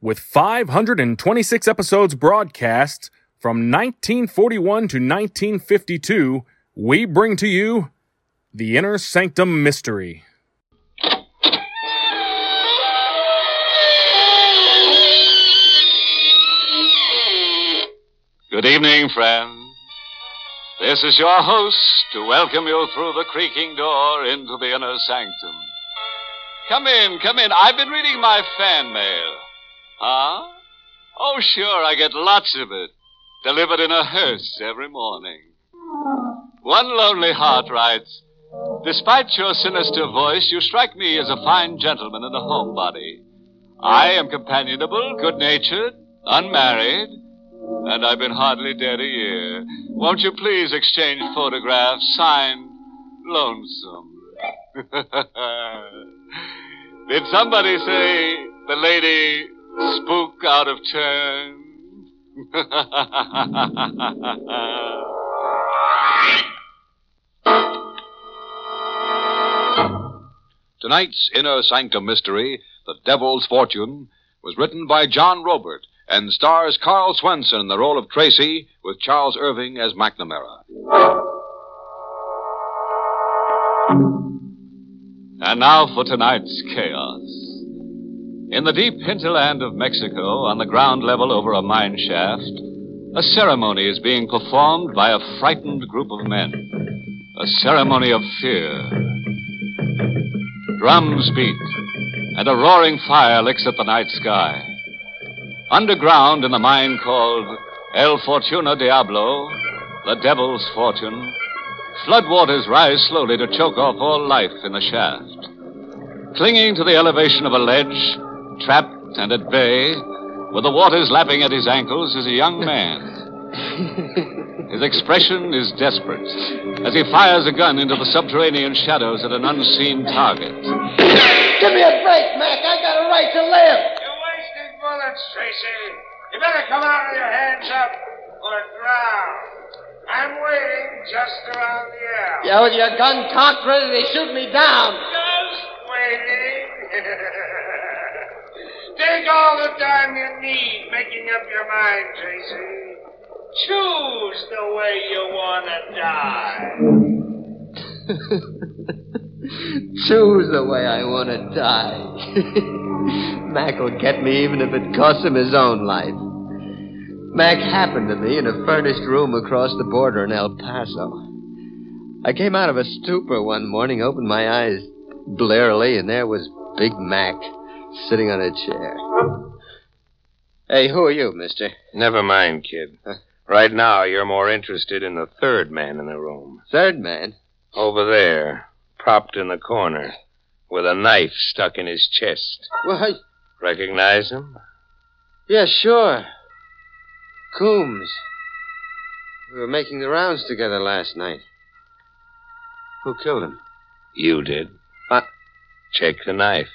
with 526 episodes broadcast from 1941 to 1952, we bring to you The Inner Sanctum Mystery. Good evening, friends. This is your host to welcome you through the creaking door into the inner sanctum. Come in, come in. I've been reading my fan mail. Huh? Oh, sure, I get lots of it. Delivered in a hearse every morning. One lonely heart writes Despite your sinister voice, you strike me as a fine gentleman and a homebody. I am companionable, good natured, unmarried, and I've been hardly dead a year. Won't you please exchange photographs signed Lonesome? Did somebody say the lady spook out of turn? Tonight's Inner Sanctum Mystery, The Devil's Fortune, was written by John Roeburt and stars Karl Swenson in the role of Tracy with Charles Irving as McNamara. And now for tonight's chaos. In the deep hinterland of Mexico, on the ground level over a mine shaft, a ceremony is being performed by a frightened group of men. A ceremony of fear. Drums beat, and a roaring fire licks at the night sky. Underground in the mine called El Fortuna Diablo, the Devil's Fortune, floodwaters rise slowly to choke off all life in the shaft. Clinging to the elevation of a ledge, trapped and at bay, with the waters lapping at his ankles, is a young man. His expression is desperate as he fires a gun into the subterranean shadows at an unseen target. Give me a break, Mac. I got a right to live. You're wasting bullets, Tracy. You better come out with your hands up or drown. I'm waiting just around the alley. Yeah, with your gun cocked, ready to shoot me down. Just waiting. Take all the time you need making up your mind, Tracy. Choose the way you want to die. Choose the way I want to die. Mac will get me even if it costs him his own life. Mac happened to me in a furnished room across the border in El Paso. I came out of a stupor one morning, opened my eyes blearily, and there was Big Mac sitting on a chair. Hey, who are you, mister? Never mind, kid. Right now, you're more interested in the third man in the room. Third man? Over there, propped in the corner, with a knife stuck in his chest. Why, Recognize him? yeah, sure. Coombs. We were making the rounds together last night. Who killed him? You did. What? Check the knife.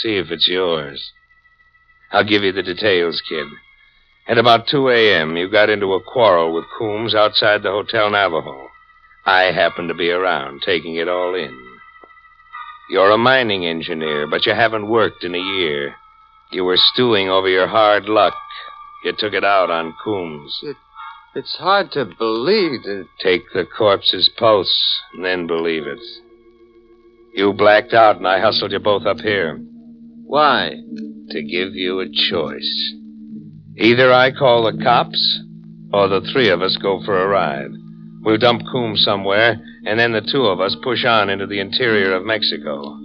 See if it's yours. I'll give you the details, kid. At about 2 a.m., you got into a quarrel with Coombs outside the Hotel Navajo. I happened to be around, taking it all in. You're a mining engineer, but you haven't worked in a year. You were stewing over your hard luck. You took it out on Coombs. It's hard to believe that. Take the corpse's pulse, and then believe it. You blacked out, and I hustled you both up here Why? to give you a choice. Either I call the cops, or the three of us go for a ride. We'll dump Coombs somewhere, and then the two of us push on into the interior of Mexico.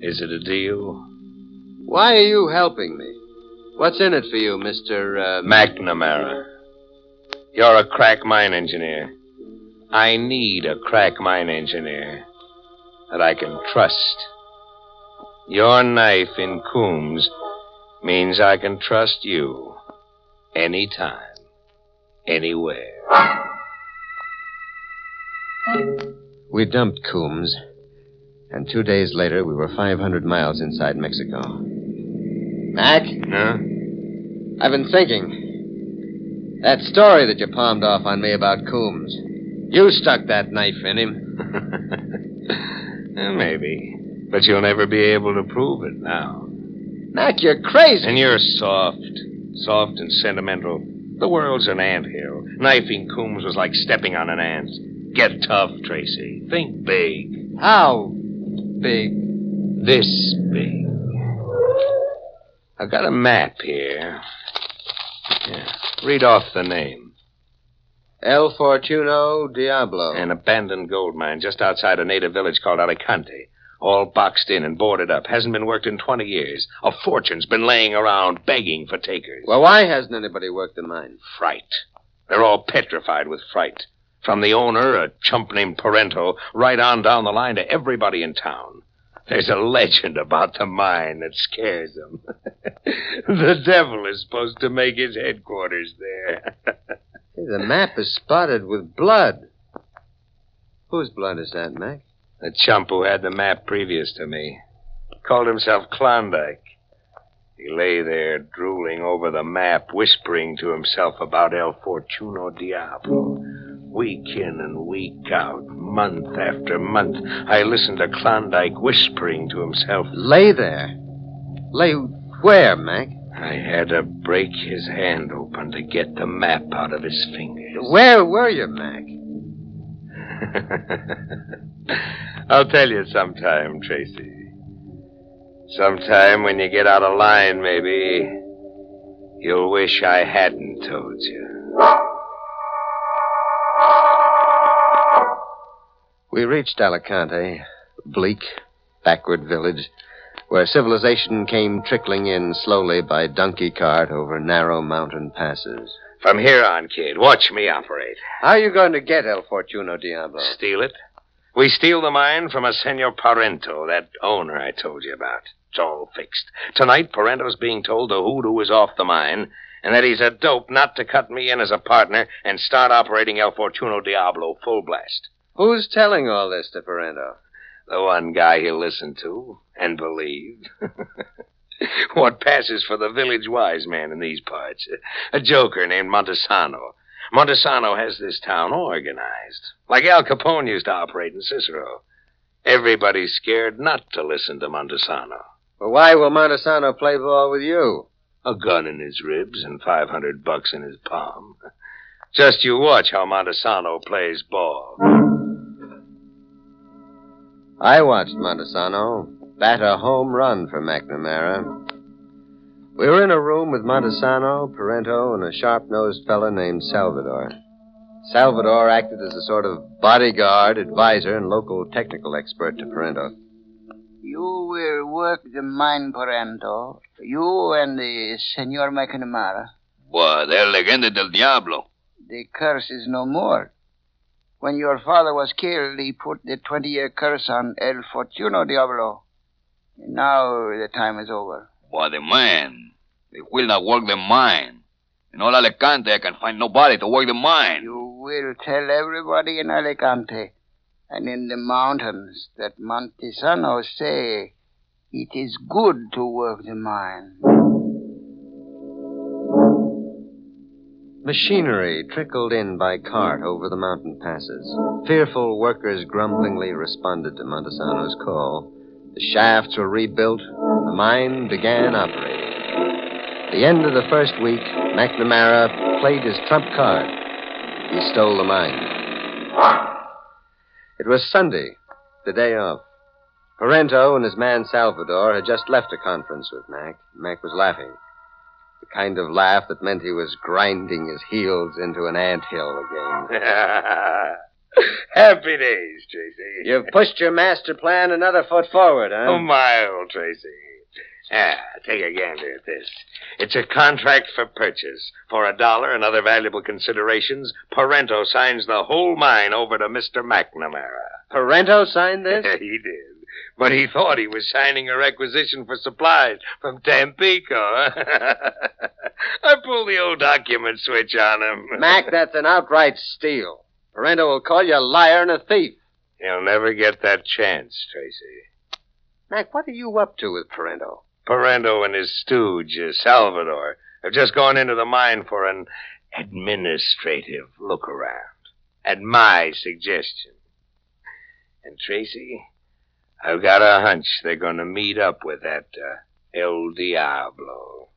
Is it a deal? Why are you helping me? What's in it for you, Mr. Uh, McNamara. You're a crack mine engineer. I need a crack mine engineer that I can trust. Your knife in Coombs means I can trust you anytime. anywhere. We dumped Coombs, and two days later we were 500 miles inside Mexico. Mac, Huh? I've been thinking. That story that you palmed off on me about Coombs. You stuck that knife in him. Maybe. But you'll never be able to prove it now. Mac, you're crazy. And you're soft. Soft and sentimental. The world's an anthill. Knifing Coombs was like stepping on an ant. Get tough, Tracy. Think big. How big? This big. I've got a map here. Yeah. Read off the name. El Fortuno Diablo. An abandoned gold mine just outside a native village called Alicante. All boxed in and boarded up. Hasn't been worked in 20 years. A fortune's been laying around begging for takers. Well, why hasn't anybody worked the mine? fright. They're all petrified with fright. From the owner, a chump named Parento, right on down the line to everybody in town. There's a legend about the mine that scares them. the devil is supposed to make his headquarters there. The map is spotted with blood. Whose blood is that, Mac? The chump who had the map previous to me called himself Klondike. He lay there drooling over the map, whispering to himself about El Fortuno Diablo. Week in and week out, month after month, I listened to Klondike whispering to himself. Lay there. Lay where, Mac? I had to break his hand open to get the map out of his fingers. Where were you, Mac? I'll tell you sometime, Tracy. Sometime when you get out of line, maybe, you'll wish I hadn't told you. We reached Alicante, bleak, backward village, where civilization came trickling in slowly by donkey cart over narrow mountain passes. From here on, kid, watch me operate. How are you going to get El Fortuno Diablo? Steal it? We steal the mine from a Senor Parento, that owner I told you about. It's all fixed. Tonight, Parento's being told the hoodoo is off the mine, and that he's a dope not to cut me in as a partner and start operating El Fortuno Diablo full blast. Who's telling all this to Parento? The one guy he'll listen to and believe. what passes for the village wise man in these parts? A joker named Montesano. Montesano has this town organized, like Al Capone used to operate in Cicero. Everybody's scared not to listen to Montesano. Well, why will Montesano play ball with you? A gun in his ribs and 500 bucks in his palm. Just you watch how Montesano plays ball. I watched Montesano bat a home run for McNamara. We were in a room with Montesano, Parento, and a sharp-nosed fellow named Salvador. Salvador acted as a sort of bodyguard, advisor, and local technical expert to Parento. You will work the mine, Parento. You and the Senor McNamara. Pues el legenda del diablo. The curse is no more. When your father was killed, he put the 20 year curse on El Fortuno Diablo. Now the time is over. Why, the man. They will not work the mine. In all Alicante, I can find nobody to work the mine. You will tell everybody in Alicante and in the mountains that Montesano say it is good to work the mine. Machinery trickled in by cart over the mountain passes. Fearful workers grumblingly responded to Montesano's call. The shafts were rebuilt, and the mine began operating. At the end of the first week, McNamara played his trump card. He stole the mine. It was Sunday, the day off. Parento and his man Salvador had just left a conference with Mac. Mac was laughing. The kind of laugh that meant he was grinding his heels into an ant hill again. Happy days, Tracy. You've pushed your master plan another foot forward, huh? Oh, my old Tracy. Ah, take a gander at this. It's a contract for purchase. For a dollar and other valuable considerations, Parento signs the whole mine over to Mr. McNamara. Parento signed this? Yeah, he did. but he thought he was signing a requisition for supplies from Tampico. I pulled the old document switch on him. Mac, that's an outright steal. Parento will call you a liar and a thief. He'll never get that chance, Tracy. Mac, what are you up to with Parento? Parento and his stooge, uh, Salvador, have just gone into the mine for an administrative look around. At my suggestion. And Tracy, I've got a hunch they're going to meet up with that uh, El Diablo.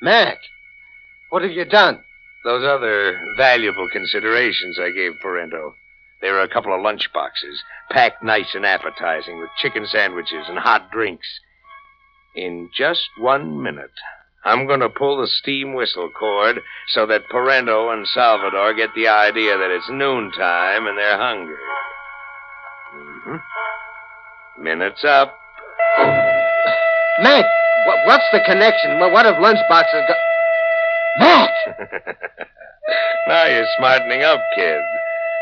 Mac, what have you done? Those other valuable considerations I gave Parento. They were a couple of lunch boxes, packed nice and appetizing, with chicken sandwiches and hot drinks. In just one minute, I'm going to pull the steam whistle cord so that Parento and Salvador get the idea that it's noontime and they're hungry. Mm-hmm. Minute's up. Mac, what's the connection? What, have lunchboxes got? Now you're smartening up, kid.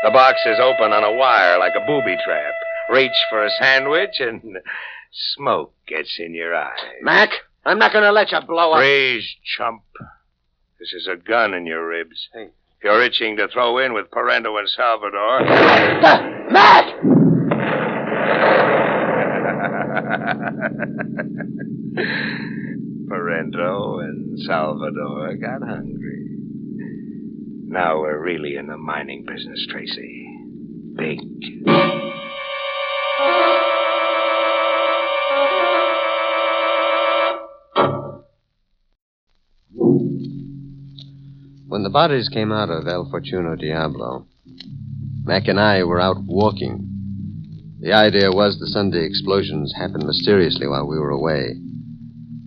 The box is open on a wire like a booby trap. Reach for a sandwich and smoke gets in your eyes. Mac, I'm not going to let you blow up. Freeze, chump. This is a gun in your ribs. If you're itching to throw in with Parento and Salvador. Mac! Parento and Salvador got hungry. Now we're really in the mining business, Tracy. Big. When the bodies came out of El Fortuno Diablo, Mac and I were out walking. The idea was the Sunday explosions happened mysteriously while we were away.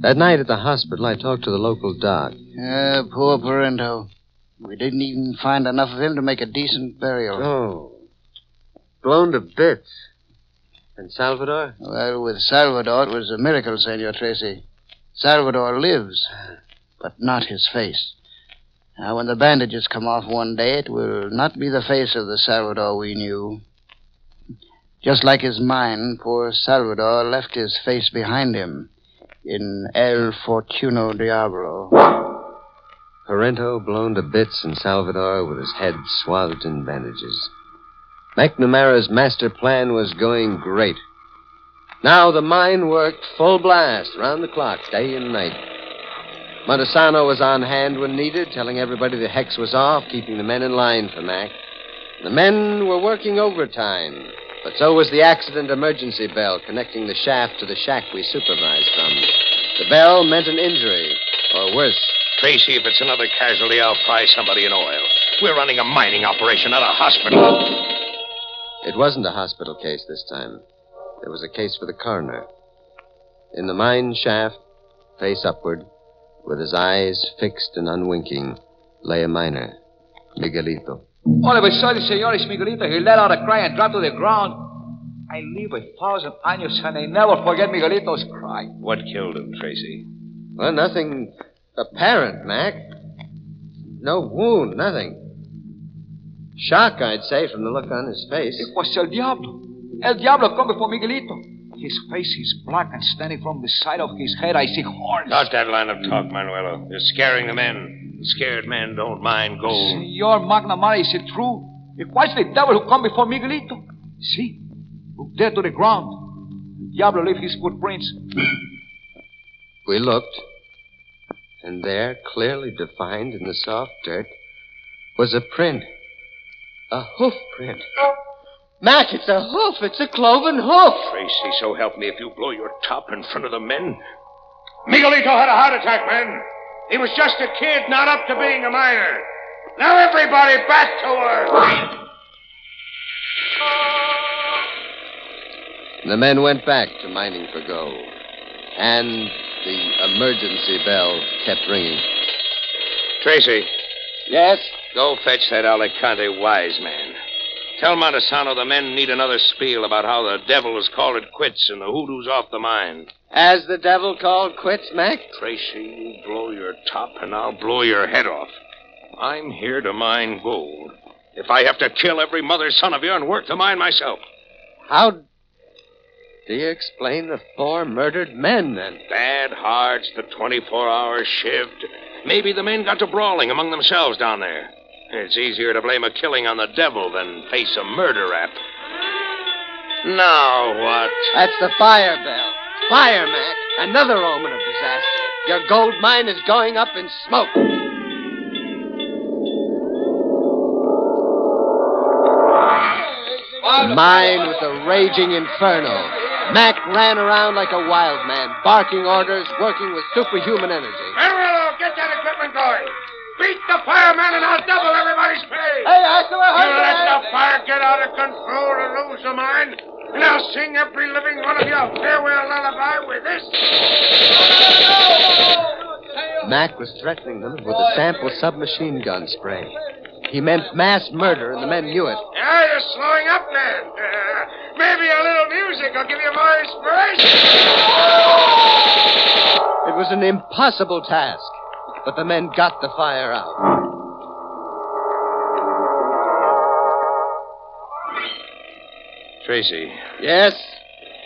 That night at the hospital, I talked to the local doc. Ah, poor Parento. We didn't even find enough of him to make a decent burial. Oh. Blown to bits. And Salvador? Well, with Salvador, it was a miracle, Senor Tracy. Salvador lives, but not his face. Now, when the bandages come off one day, it will not be the face of the Salvador we knew. Just like his mind, poor Salvador left his face behind him in El Fortuno Diablo. Parento blown to bits and Salvador with his head swathed in bandages. McNamara's master plan was going great. Now the mine worked full blast, round the clock, day and night. Montesano was on hand when needed, telling everybody the hex was off, keeping the men in line for Mac. The men were working overtime, but so was the accident emergency bell connecting the shaft to the shack we supervised from. The bell meant an injury, or worse. Tracy, if it's another casualty, I'll fry somebody in oil. We're running a mining operation, not a hospital. It wasn't a hospital case this time. It was a case for the coroner. In the mine shaft, face upward, with his eyes fixed and unwinking, lay a miner, Miguelito. All of a sudden, Senores Miguelito, he let out a cry and dropped to the ground. I live a thousand años and I never forget Miguelito's cry. What killed him, Tracy? Well, nothing apparent, Mac. No wound, nothing. Shock, I'd say, from the look on his face. It was El Diablo. El Diablo come before Miguelito. His face is black and standing from the side of his head, I see horns. Not that line of talk, Manuelo. You're scaring the men. Scared men don't mind gold. Senor McNamara, is it true? It was the devil who come before Miguelito. See, look there to the ground. Diablo left his footprints. We looked, and there, clearly defined in the soft dirt, was a print. A hoof print. Mac, it's a hoof. It's a cloven hoof. Tracy, so help me if you blow your top in front of the men. Miguelito had a heart attack, men. He was just a kid, not up to being a miner. Now everybody back to work. The men went back to mining for gold. And the emergency bell kept ringing. Tracy, Yes? go fetch that Alicante wise man. Tell Montesano the men need another spiel about how the devil has called it quits and the hoodoo's off the mine. As the devil called quits, Mac? Tracy, you blow your top and I'll blow your head off. I'm here to mine gold. If I have to kill every mother's son of you and work the mine myself. How. Do you explain the four murdered men, then? Bad hearts, the 24 hour shift. Maybe the men got to brawling among themselves down there. It's easier to blame a killing on the devil than face a murder rap. Now what? That's the fire bell. Fire, Mac. Another omen of disaster. Your gold mine is going up in smoke. Mine was a raging inferno. Mac ran around like a wild man, barking orders, working with superhuman energy. Amarillo, get that equipment going. Beat the fireman and I'll double everybody's pay. Hey, I saw a You let the fire get out of control and lose the mine, and I'll sing every living one of you a farewell lullaby with this. Mac was threatening them with a sample submachine gun spray. He meant mass murder, and the men knew it. Yeah, you're slowing up, man. Uh, maybe a little music will give you more inspiration. It was an impossible task, but the men got the fire out. Tracy, Yes?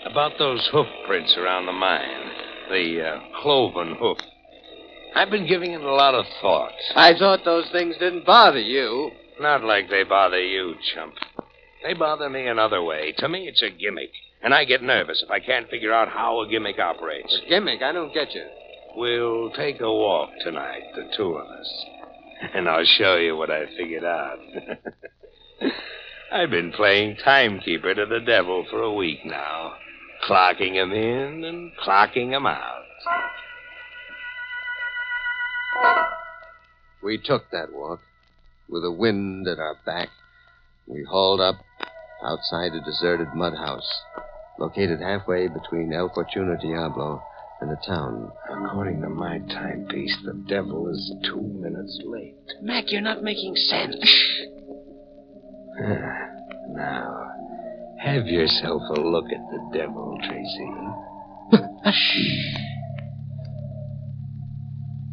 about those hoof prints around the mine, the uh, cloven hoof. I've been giving it a lot of thought. I thought those things didn't bother you. Not like they bother you, chump. They bother me another way. To me, it's a gimmick. And I get nervous if I can't figure out how a gimmick operates. A gimmick, I don't get you. We'll take a walk tonight, the two of us. And I'll show you what I figured out. I've been playing timekeeper to the devil for a week now, clocking him in and clocking him out. We took that walk with the wind at our back. We hauled up outside a deserted mud house, located halfway between El Fortuna Diablo and the town. According to my timepiece, the devil is two minutes late. Mac, you're not making sense. Ah, now, have yourself a look at the devil, Tracy.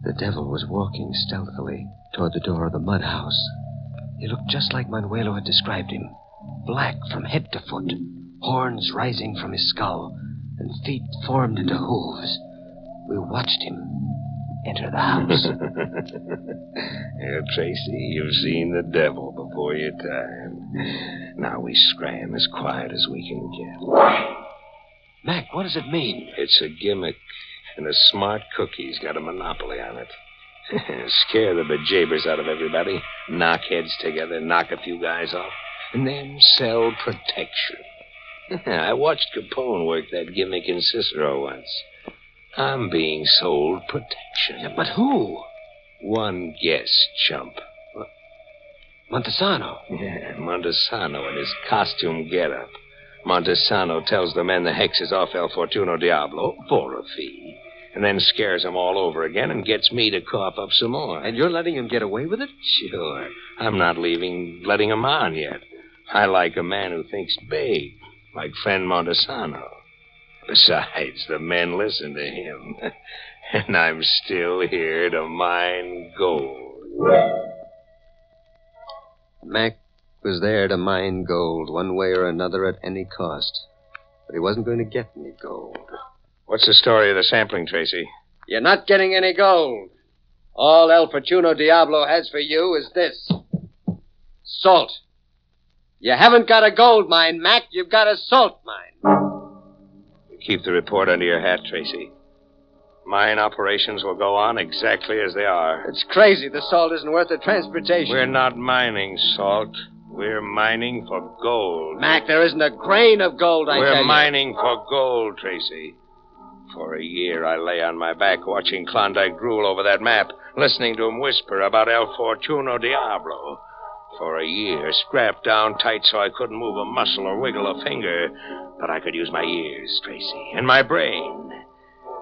The devil was walking stealthily toward the door of the mud house. He looked just like Manuelo had described him black from head to foot, horns rising from his skull, and feet formed into hooves. We watched him enter the house. Well, Tracy, you've seen the devil before your time. Now we scram as quiet as we can get. Mac, what does it mean? It's a gimmick, and a smart cookie's got a monopoly on it. Scare the bejabers out of everybody, knock heads together, knock a few guys off, and then sell protection. I watched Capone work that gimmick in Cicero once. I'm being sold protection. But who? One guess, chump. Montesano. Yeah, Montesano in his costume getup. Montesano tells the men the hex is off El Fortuno Diablo for a fee, and then scares them all over again and gets me to cough up some more. And you're letting him get away with it? Sure. I'm not leaving, letting him on yet. I like a man who thinks big, like friend Montesano. Besides, the men listen to him. and I'm still here to mine gold. Mac was there to mine gold one way or another at any cost. But he wasn't going to get any gold. What's the story of the sampling, Tracy? You're not getting any gold. All El Fortuno Diablo has for you is this salt. You haven't got a gold mine, Mac. You've got a salt mine. Keep the report under your hat, Tracy. Mine operations will go on exactly as they are. It's crazy the salt isn't worth the transportation. We're not mining salt. We're mining for gold. Mac, there isn't a grain of gold, I We're tell you. mining for gold, Tracy. For a year, I lay on my back watching Klondike drool over that map, listening to him whisper about El Fortuno Diablo. For a year, strapped down tight so I couldn't move a muscle or wiggle a finger, but I could use my ears, Tracy, and my brain.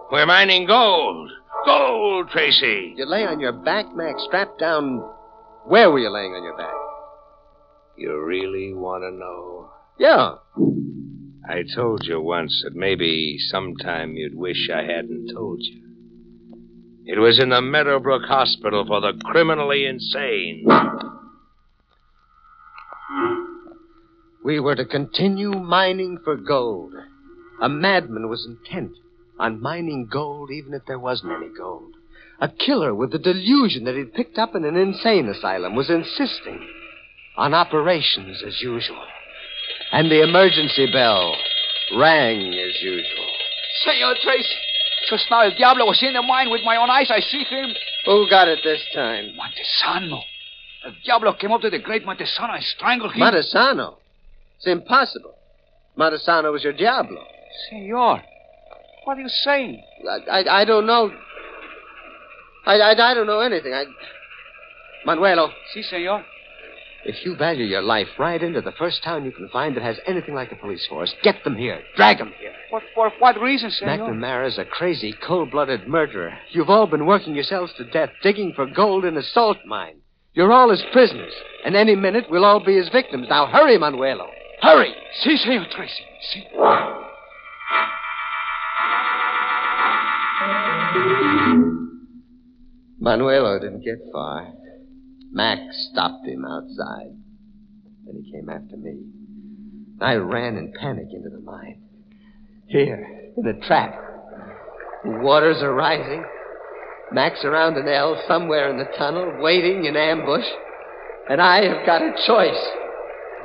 We're mining gold. Gold, Tracy. You lay on your back, Mac, strapped down. Where were you laying on your back? You really want to know? Yeah. I told you once that maybe sometime you'd wish I hadn't told you. It was in the Meadowbrook Hospital for the criminally insane. We were to continue mining for gold. A madman was intent on mining gold even if there wasn't any gold. A killer with the delusion that he'd picked up in an insane asylum was insisting on operations as usual. And the emergency bell rang as usual. Senor Tracy, just now El Diablo was in the mine with my own eyes. I see him. Who got it this time? Montesano. El Diablo came up to the great Montesano and strangled him. Montesano? It's impossible. Montesano was your Diablo. Senor, what are you saying? I, I, I don't know. I, I, I don't know anything. I... Manuelo, Si, senor. if you value your life, ride into the first town you can find that has anything like a police force. Get them here. Drag them here. What, for what reason, senor? McNamara's a crazy, cold-blooded murderer. You've all been working yourselves to death, digging for gold in a salt mine. You're all his prisoners, and any minute we'll all be his victims. Now hurry, Manuelo. Hurry! Si, senor Tracy. Si. Manuelo didn't get far. Mac stopped him outside. Then he came after me. I ran in panic into the mine. Here, in the trap. The waters are rising. Mac's around an L somewhere in the tunnel, waiting in ambush. And I have got a choice.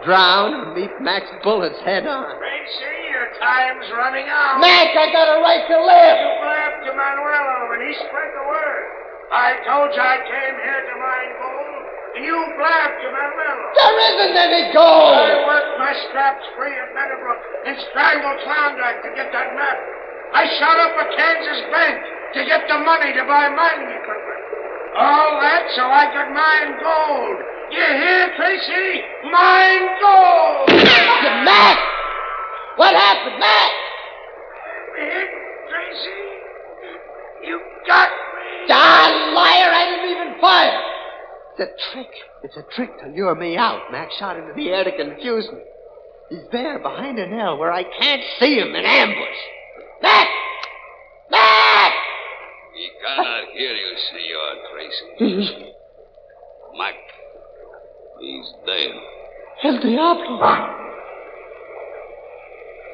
Drown or meet Mac's bullets head on. Tracy, your time's running out. Mac, I got a right to live! You blabbed to Manuelo, and he spread the word. I told you I came here to mine gold, and you blabbed to Manuelo. There isn't any gold! I worked my straps free at Meadowbrook and strangled Klondike to get that map. I shot up a Kansas bank to get the money to buy mining equipment. All that so I could mine gold. You hear, Tracy? Mine gold! Mac! What happened, Mac? Hit, Tracy? You got me. Ah, liar! I didn't even fire. It's a trick. It's a trick to lure me out. Mac shot into the air to confuse me. He's there behind an L where I can't see him in ambush. Mac! Mac! He cannot hear you, Senor Tracy. Mac, he's dead. El Diablo.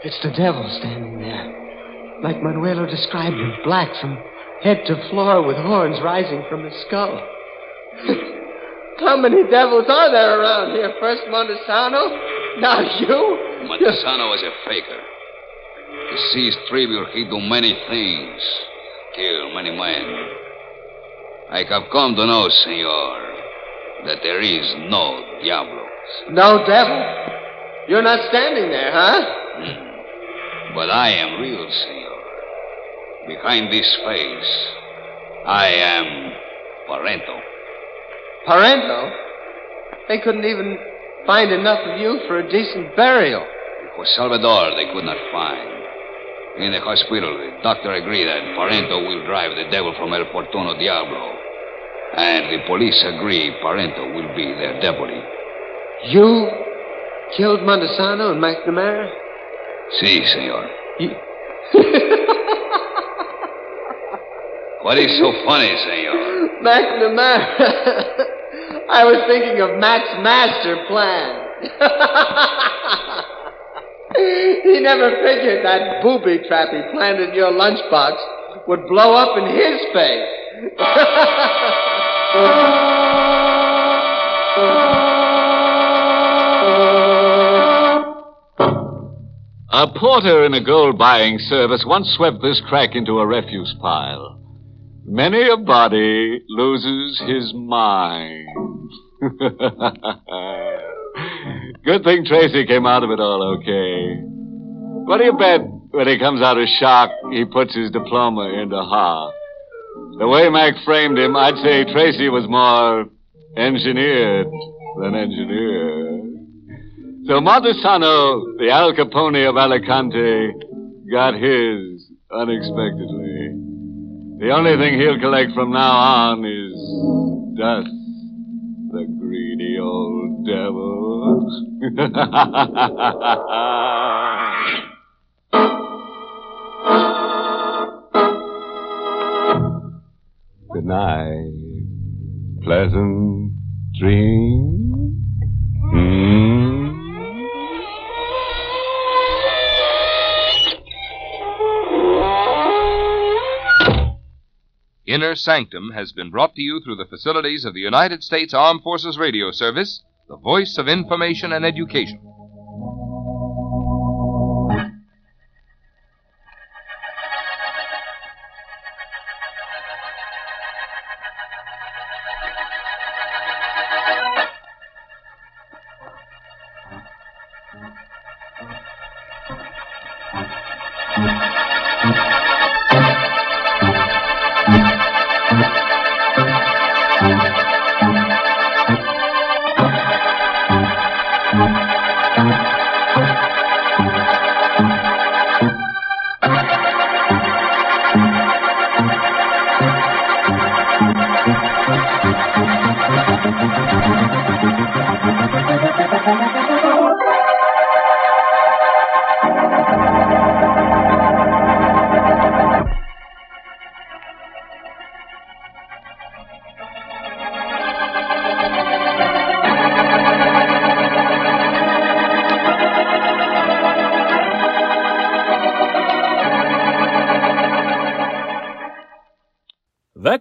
It's the devil standing there. Like Manuelo described him, black from head to floor with horns rising from his skull. How many devils are there around here? First Montesano, now you. Montesano was a faker. He seized tribute. He do many things. Kill many men. I have come to know, senor, that there is no Diablo. No devil. You're not standing there, huh? Hmm. But I am real, senor. Behind this face, I am Parento. Parento? They couldn't even find enough of you for a decent burial. For Salvador, they could not find. In the hospital, the doctor agreed that Parento will drive the devil from El Fortuno Diablo. And the police agree Parento will be their deputy. You killed Montesano and McNamara? Si, senor. You... What is so funny, senor? McNamara. I was thinking of Mac's master plan. he never figured that booby trap he planted in your lunchbox would blow up in his face. A porter in a gold buying service once swept this crack into a refuse pile. Many a body loses his mind. Good thing Tracy came out of it all okay. What do you bet when he comes out of shock, he puts his diploma into ha? The way Mac framed him, I'd say Tracy was more engineered than engineer. So Montesano, the Al Capone of Alicante, got his unexpectedly. The only thing he'll collect from now on is dust. The greedy old devil. Good night. Pleasant dreams. Inner Sanctum has been brought to you through the facilities of the United States Armed Forces Radio Service, the voice of information and education.